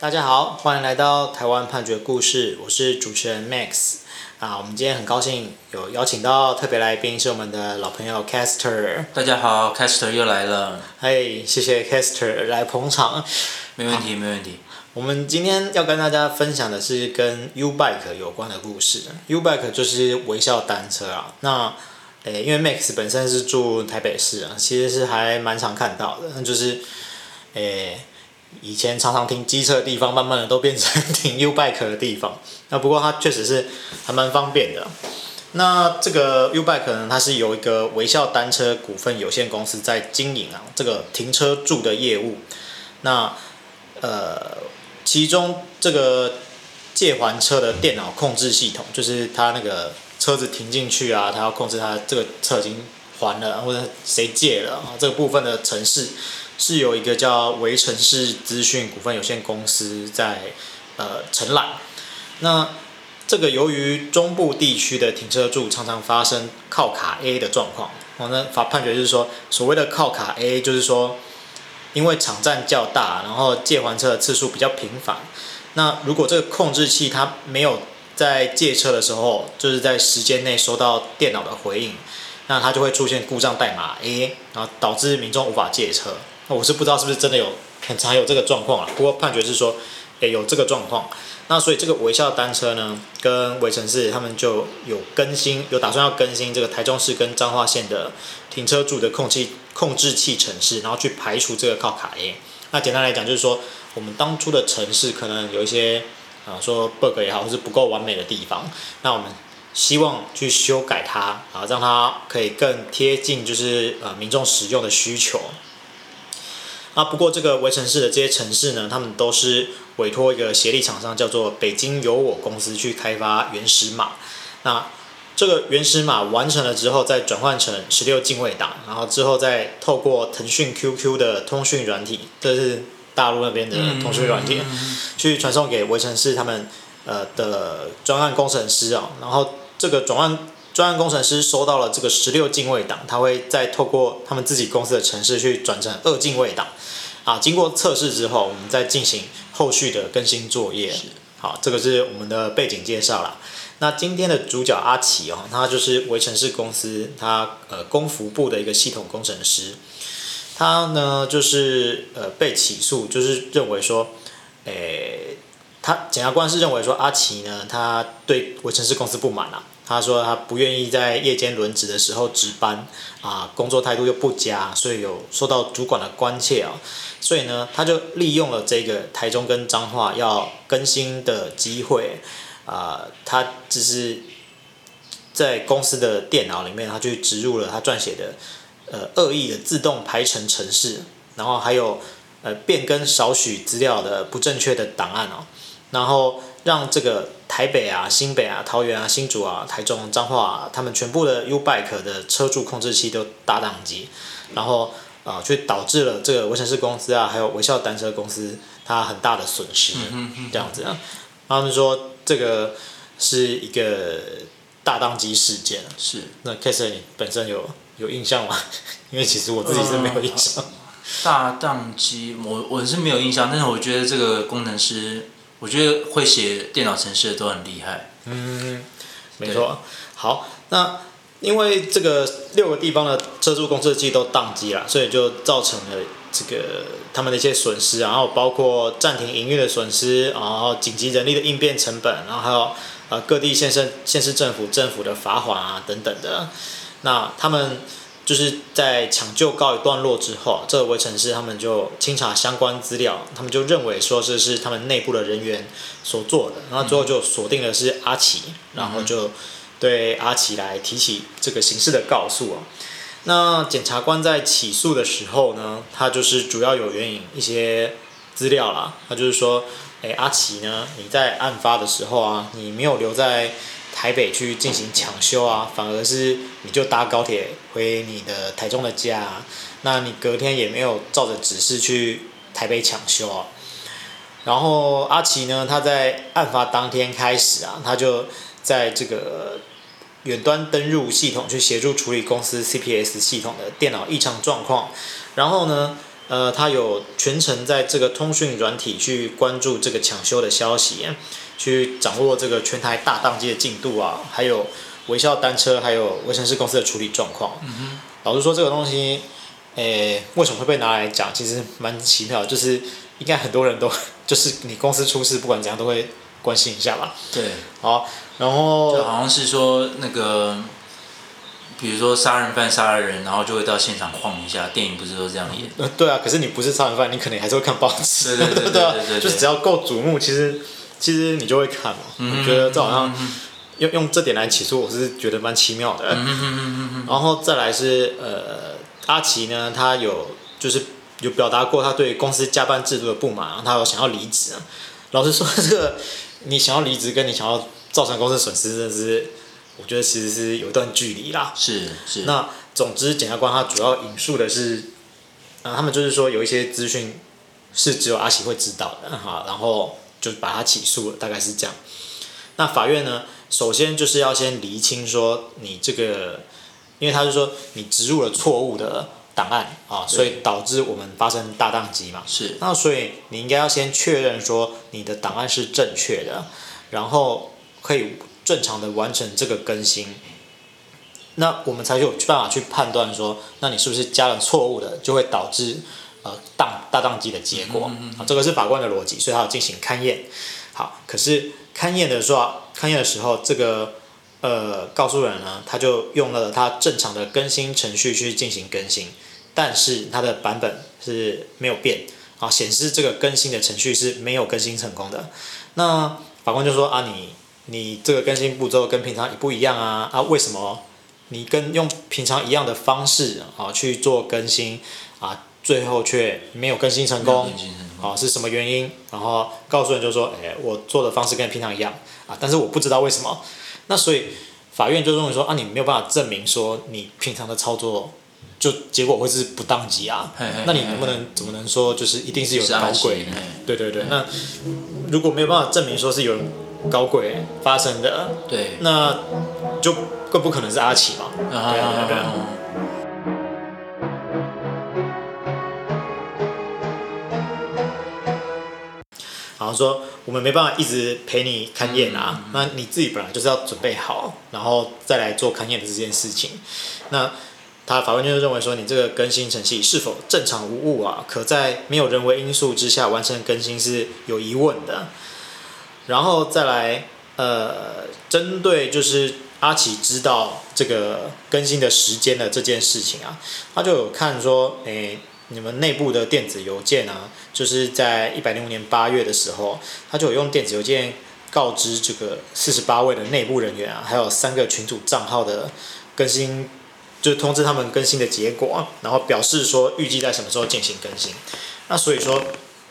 大家好，欢迎来到台湾判决故事，我是主持人 Max 啊。我们今天很高兴有邀请到特别来宾，是我们的老朋友 Caster。大家好，Caster 又来了。嘿，谢谢 Caster 来捧场。没问题，没问题。我们今天要跟大家分享的是跟 U Bike 有关的故事。U Bike 就是微笑单车啊。那诶，因为 Max 本身是住台北市啊，其实是还蛮常看到的。那就是诶。以前常常停机车的地方，慢慢的都变成停 U bike 的地方。那不过它确实是还蛮方便的。那这个 U bike 呢，它是由一个微笑单车股份有限公司在经营啊，这个停车柱的业务。那呃，其中这个借还车的电脑控制系统，就是它那个车子停进去啊，它要控制它这个车已经还了，或者谁借了啊，这个部分的程式。是由一个叫微城市资讯股份有限公司在呃承揽。那这个由于中部地区的停车柱常常发生靠卡 A 的状况，我呢法判决就是说，所谓的靠卡 A 就是说，因为场站较大，然后借还车的次数比较频繁。那如果这个控制器它没有在借车的时候，就是在时间内收到电脑的回应，那它就会出现故障代码 A，然后导致民众无法借车。我是不知道是不是真的有很常有这个状况啊，不过判决是说，诶有这个状况，那所以这个微笑单车呢，跟微城市他们就有更新，有打算要更新这个台中市跟彰化县的停车柱的控制控制器程式，然后去排除这个靠卡耶。那简单来讲就是说，我们当初的程式可能有一些啊说 bug 也好，或是不够完美的地方，那我们希望去修改它啊，让它可以更贴近就是呃民众使用的需求。啊，不过这个围城市的这些城市呢，他们都是委托一个协力厂商，叫做北京有我公司去开发原始码。那这个原始码完成了之后，再转换成十六进位档，然后之后再透过腾讯 QQ 的通讯软体，这是大陆那边的通讯软体，去传送给围城市他们呃的专案工程师啊，然后这个转换。专案工程师收到了这个十六进位档，他会再透过他们自己公司的程式去转成二进位档，啊，经过测试之后，我们再进行后续的更新作业。好，这个是我们的背景介绍啦。那今天的主角阿奇哦，他就是微城市公司他呃工服部的一个系统工程师，他呢就是呃被起诉，就是认为说，诶，他检察官是认为说阿奇呢，他对微城市公司不满啊。他说他不愿意在夜间轮值的时候值班啊，工作态度又不佳，所以有受到主管的关切啊，所以呢，他就利用了这个台中跟彰化要更新的机会啊，他只是在公司的电脑里面，他去植入了他撰写的呃恶意的自动排程程式，然后还有呃变更少许资料的不正确的档案哦，然后让这个。台北啊、新北啊、桃园啊、新竹啊、台中、彰化啊，他们全部的 U Bike 的车柱控制器都大宕机，然后啊，却、呃、导致了这个维城市公司啊，还有微笑单车公司它很大的损失，这样子啊。他们说这个是一个大宕机事件。是。那 Caster 你本身有有印象吗？因为其实我自己是没有印象。呃、大宕机，我我是没有印象，但是我觉得这个工程师。我觉得会写电脑程式的都很厉害。嗯，没错。好，那因为这个六个地方的车柱控制器都宕机了，所以就造成了这个他们的一些损失，然后包括暂停营运的损失，然后紧急人力的应变成本，然后还有呃各地县市县市政府政府的罚款啊等等的。那他们。就是在抢救告一段落之后，这个围城市他们就清查相关资料，他们就认为说这是他们内部的人员所做的，然后最后就锁定的是阿奇，然后就对阿奇来提起这个刑事的告诉啊。那检察官在起诉的时候呢，他就是主要有援引一些资料啦，他就是说，哎，阿奇呢，你在案发的时候啊，你没有留在。台北去进行抢修啊，反而是你就搭高铁回你的台中的家啊，那你隔天也没有照着指示去台北抢修啊。然后阿奇呢，他在案发当天开始啊，他就在这个远端登入系统去协助处理公司 CPS 系统的电脑异常状况。然后呢，呃，他有全程在这个通讯软体去关注这个抢修的消息，去掌握这个全台大当机的进度啊，还有微笑单车，还有维城市公司的处理状况。嗯。老实说，这个东西，诶，为什么会被拿来讲？其实蛮奇妙，就是应该很多人都，就是你公司出事，不管怎样都会关心一下吧。对。好，然后就好像是说那个。比如说杀人犯杀了人，然后就会到现场晃一下。电影不是都这样演？呃，对啊。可是你不是杀人犯，你可能还是会看报纸。对对对 就是只要够瞩目，其实其实你就会看嘛。嗯、我觉得这好像用用这点来起诉，我是觉得蛮奇妙的。嗯、然后再来是呃，阿奇呢，他有就是有表达过他对公司加班制度的不满，他有想要离职。老实说，这个你想要离职，跟你想要造成公司损失，真的是。我觉得其实是有一段距离啦。是是。那总之，检察官他主要引述的是，啊，他们就是说有一些资讯是只有阿喜会知道的哈，然后就把他起诉了，大概是这样。那法院呢，首先就是要先厘清说你这个，因为他是说你植入了错误的档案啊，所以导致我们发生大宕机嘛。是。那所以你应该要先确认说你的档案是正确的，然后可以。正常的完成这个更新，那我们才有办法去判断说，那你是不是加了错误的，就会导致呃当大宕机的结果。啊、嗯，这个是法官的逻辑，所以他要进行勘验。好，可是勘验的时候，勘验的时候，这个呃告诉人呢，他就用了他正常的更新程序去进行更新，但是他的版本是没有变，啊，显示这个更新的程序是没有更新成功的。那法官就说啊，你。你这个更新步骤跟平常也不一样啊啊！为什么你跟用平常一样的方式啊去做更新啊，最后却没有更新成功？啊，是什么原因？然后告诉人就说：“哎，我做的方式跟平常一样啊，但是我不知道为什么。”那所以法院就认为说：“啊，你没有办法证明说你平常的操作就结果会是不当机啊？那你能不能怎么能说就是一定是有人搞鬼？对对对，那如果没有办法证明说是有人。”搞鬼发生的，对，那就更不可能是阿奇嘛。啊、对对对。然后说我们没办法一直陪你勘验啊，嗯、那你自己本来就是要准备好，然后再来做勘验的这件事情。那他法官就是认为说，你这个更新程序是否正常无误啊？可在没有人为因素之下完成更新是有疑问的。然后再来，呃，针对就是阿奇知道这个更新的时间的这件事情啊，他就有看说，诶，你们内部的电子邮件啊，就是在一百零五年八月的时候，他就有用电子邮件告知这个四十八位的内部人员啊，还有三个群组账号的更新，就通知他们更新的结果，然后表示说预计在什么时候进行更新。那所以说，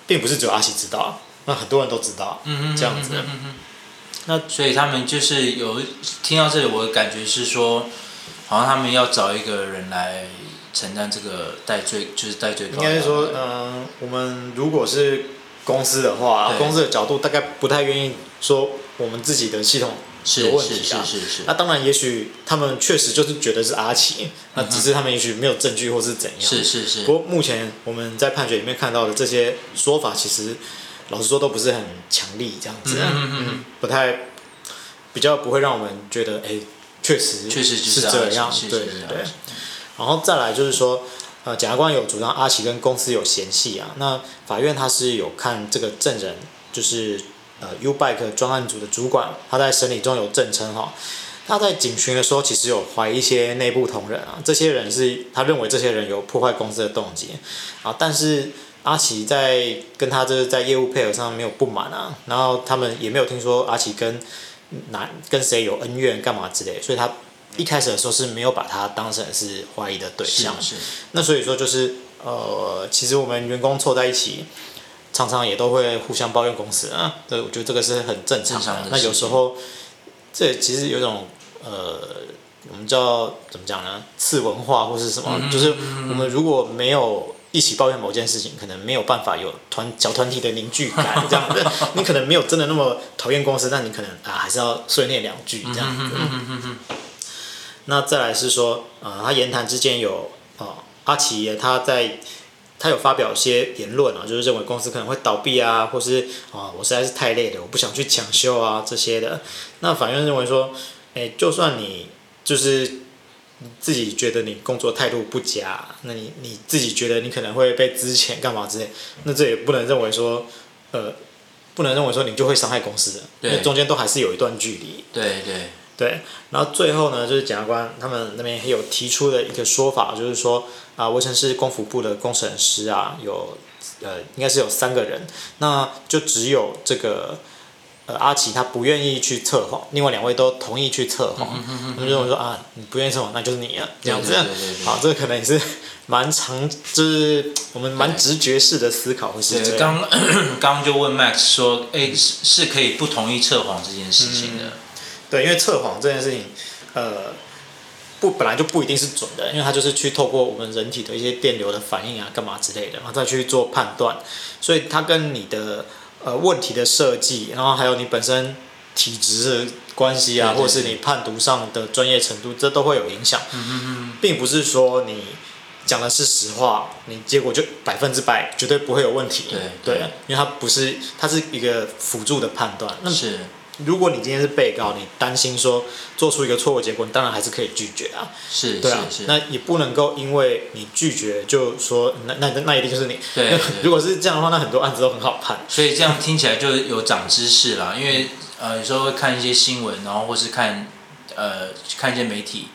并不是只有阿奇知道。那很多人都知道，嗯嗯，这样子。那所以他们就是有听到这里，我的感觉是说，好像他们要找一个人来承担这个代罪，就是代罪。应该是说，嗯、呃，我们如果是公司的话，公司的角度大概不太愿意说我们自己的系统有问题啊。是是是，是，是。那当然，也许他们确实就是觉得是阿奇，那只是他们也许没有证据或是怎样。是是是。不过目前我们在判决里面看到的这些说法，其实。老实说，都不是很强力，这样子，嗯，嗯，嗯，不太，比较不会让我们觉得，哎，确实，确实是这样，对对。然后再来就是说，呃，检察官有主张阿奇跟公司有嫌隙啊，那法院他是有看这个证人，就是呃 U-Bike 专案组的主管，他在审理中有证称哈，他在警询的时候其实有怀疑一些内部同仁啊，这些人是他认为这些人有破坏公司的动机啊，但是。阿奇在跟他这个在业务配合上没有不满啊，然后他们也没有听说阿奇跟哪跟谁有恩怨干嘛之类，所以他一开始的时候是没有把他当成是怀疑的对象。是，是。那所以说就是呃，其实我们员工凑在一起，常常也都会互相抱怨公司啊，这我觉得这个是很正常的。常的那有时候这其实有种呃，我们叫怎么讲呢？次文化或是什么，嗯、就是我们如果没有。一起抱怨某件事情，可能没有办法有团小团体的凝聚感，这样子。你可能没有真的那么讨厌公司，但你可能啊还是要碎念两句这样子。那再来是说，啊、呃，他言谈之间有啊，阿奇他在他有发表一些言论啊，就是认为公司可能会倒闭啊，或是啊我实在是太累了，我不想去抢修啊这些的。那法院认为说，哎，就算你就是自己觉得你工作态度不佳，那你你自己觉得你可能会被资遣干嘛之类，那这也不能认为说，呃，不能认为说你就会伤害公司因为中间都还是有一段距离。对对。对，然后最后呢，就是检察官他们那边有提出的一个说法，就是说啊，维城市工服部的工程师啊，有呃，应该是有三个人，那就只有这个呃阿奇他不愿意去测谎，另外两位都同意去测谎，他们、认为说啊，你不愿意测谎，那就是你啊，这样子。好，这个可能也是蛮常，就是我们蛮直觉式的思考会是这样。刚刚就问 Max 说，哎，是是可以不同意测谎这件事情的。嗯对，因为测谎这件事情，呃，不本来就不一定是准的，因为它就是去透过我们人体的一些电流的反应啊，干嘛之类的，然后再去做判断，所以它跟你的呃问题的设计，然后还有你本身体质的关系啊，对对对，或是你判读上的专业程度，这都会有影响。嗯嗯嗯，并不是说你讲的是实话，你结果就百分之百绝对不会有问题。对对，对，因为它不是，它是一个辅助的判断。那是。如果你今天是被告，你担心说做出一个错误结果，你当然还是可以拒绝啊。是，对啊，是是，那也不能够因为你拒绝就说那那那一定就是你。对，对。如果是这样的话，那很多案子都很好判。所以这样听起来就有长知识啦，因为呃有时候会看一些新闻，然后或是看呃看一些媒体，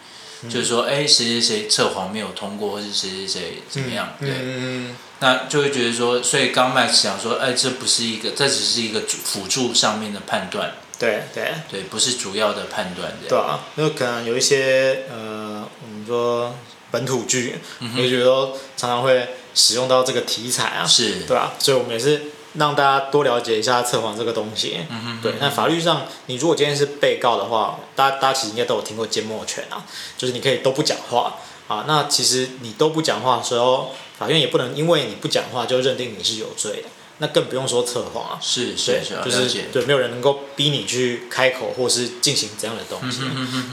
嗯、就是说哎谁谁谁测谎没有通过，或是谁谁谁怎么样，嗯、对。嗯那就会觉得说，所以刚 Max 讲说，哎，这不是一个，这只是一个辅助上面的判断。对对对，不是主要的判断。对啊，那可能有一些呃，我们说本土剧，我觉得常常会使用到这个题材啊，是，对啊，所以我们也是让大家多了解一下测谎这个东西。嗯哼，对。那法律上，你如果今天是被告的话，大家大家其实应该都有听过缄默权啊，就是你可以都不讲话啊。那其实你都不讲话的时候，法院也不能因为你不讲话就认定你是有罪的。那更不用说测谎啊，是是是，就是对，没有人能够逼你去开口或是进行怎样的东西。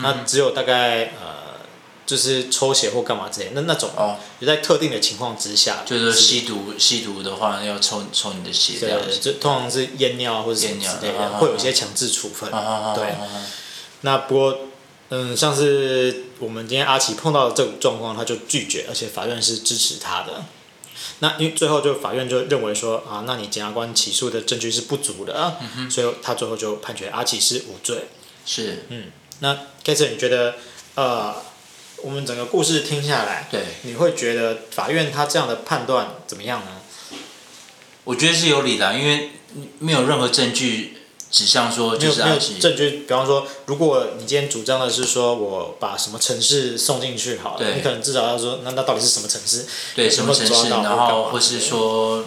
那只有大概呃，就是抽血或干嘛之类，那那种哦，就在特定的情况之下，就是吸毒吸毒的话，要抽抽你的血这样子，就通常是验尿或者什么之类的，会有一些强制处分。对，那不过嗯，像是我们今天阿奇碰到的这种状况，他就拒绝，而且法院是支持他的。那因为最后就法院就认为说啊，那你检察官起诉的证据是不足的啊，嗯、所以他最后就判决阿奇是无罪。是，嗯，那 Kason 你觉得呃，我们整个故事听下来，对，你会觉得法院他这样的判断怎么样呢？我觉得是有理的，因为没有任何证据。指向说就是阿奇证据，比方说，如果你今天主张的是说我把什么城市送进去好了，你可能至少要说，那那到底是什么城市？对，什么城市？然后或是说，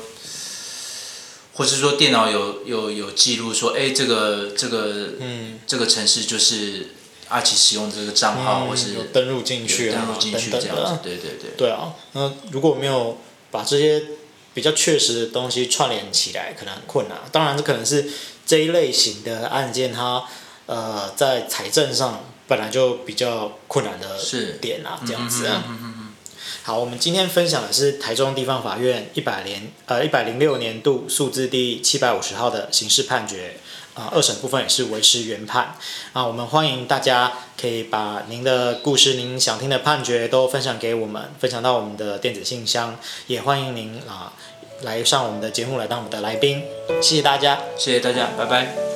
或是说电脑有有有记录说，哎，这个这个嗯，这个城市就是阿奇使用这个账号，嗯、或是有登录进去啊，登录进去这样子，对对对。对啊，那如果没有把这些比较确实的东西串联起来，可能很困难。当然，这可能是。这一类型的案件，它呃在财政上本来就比较困难的点啊，这样子啊。好，我们今天分享的是台中地方法院一百年呃一百零六年度诉字第七百五十号的刑事判决啊，二审部分也是维持原判啊。我们欢迎大家可以把您的故事、您想听的判决都分享给我们，分享到我们的电子信箱，也欢迎您啊。来上我们的节目，来当我们的来宾，谢谢大家，谢谢大家，拜拜。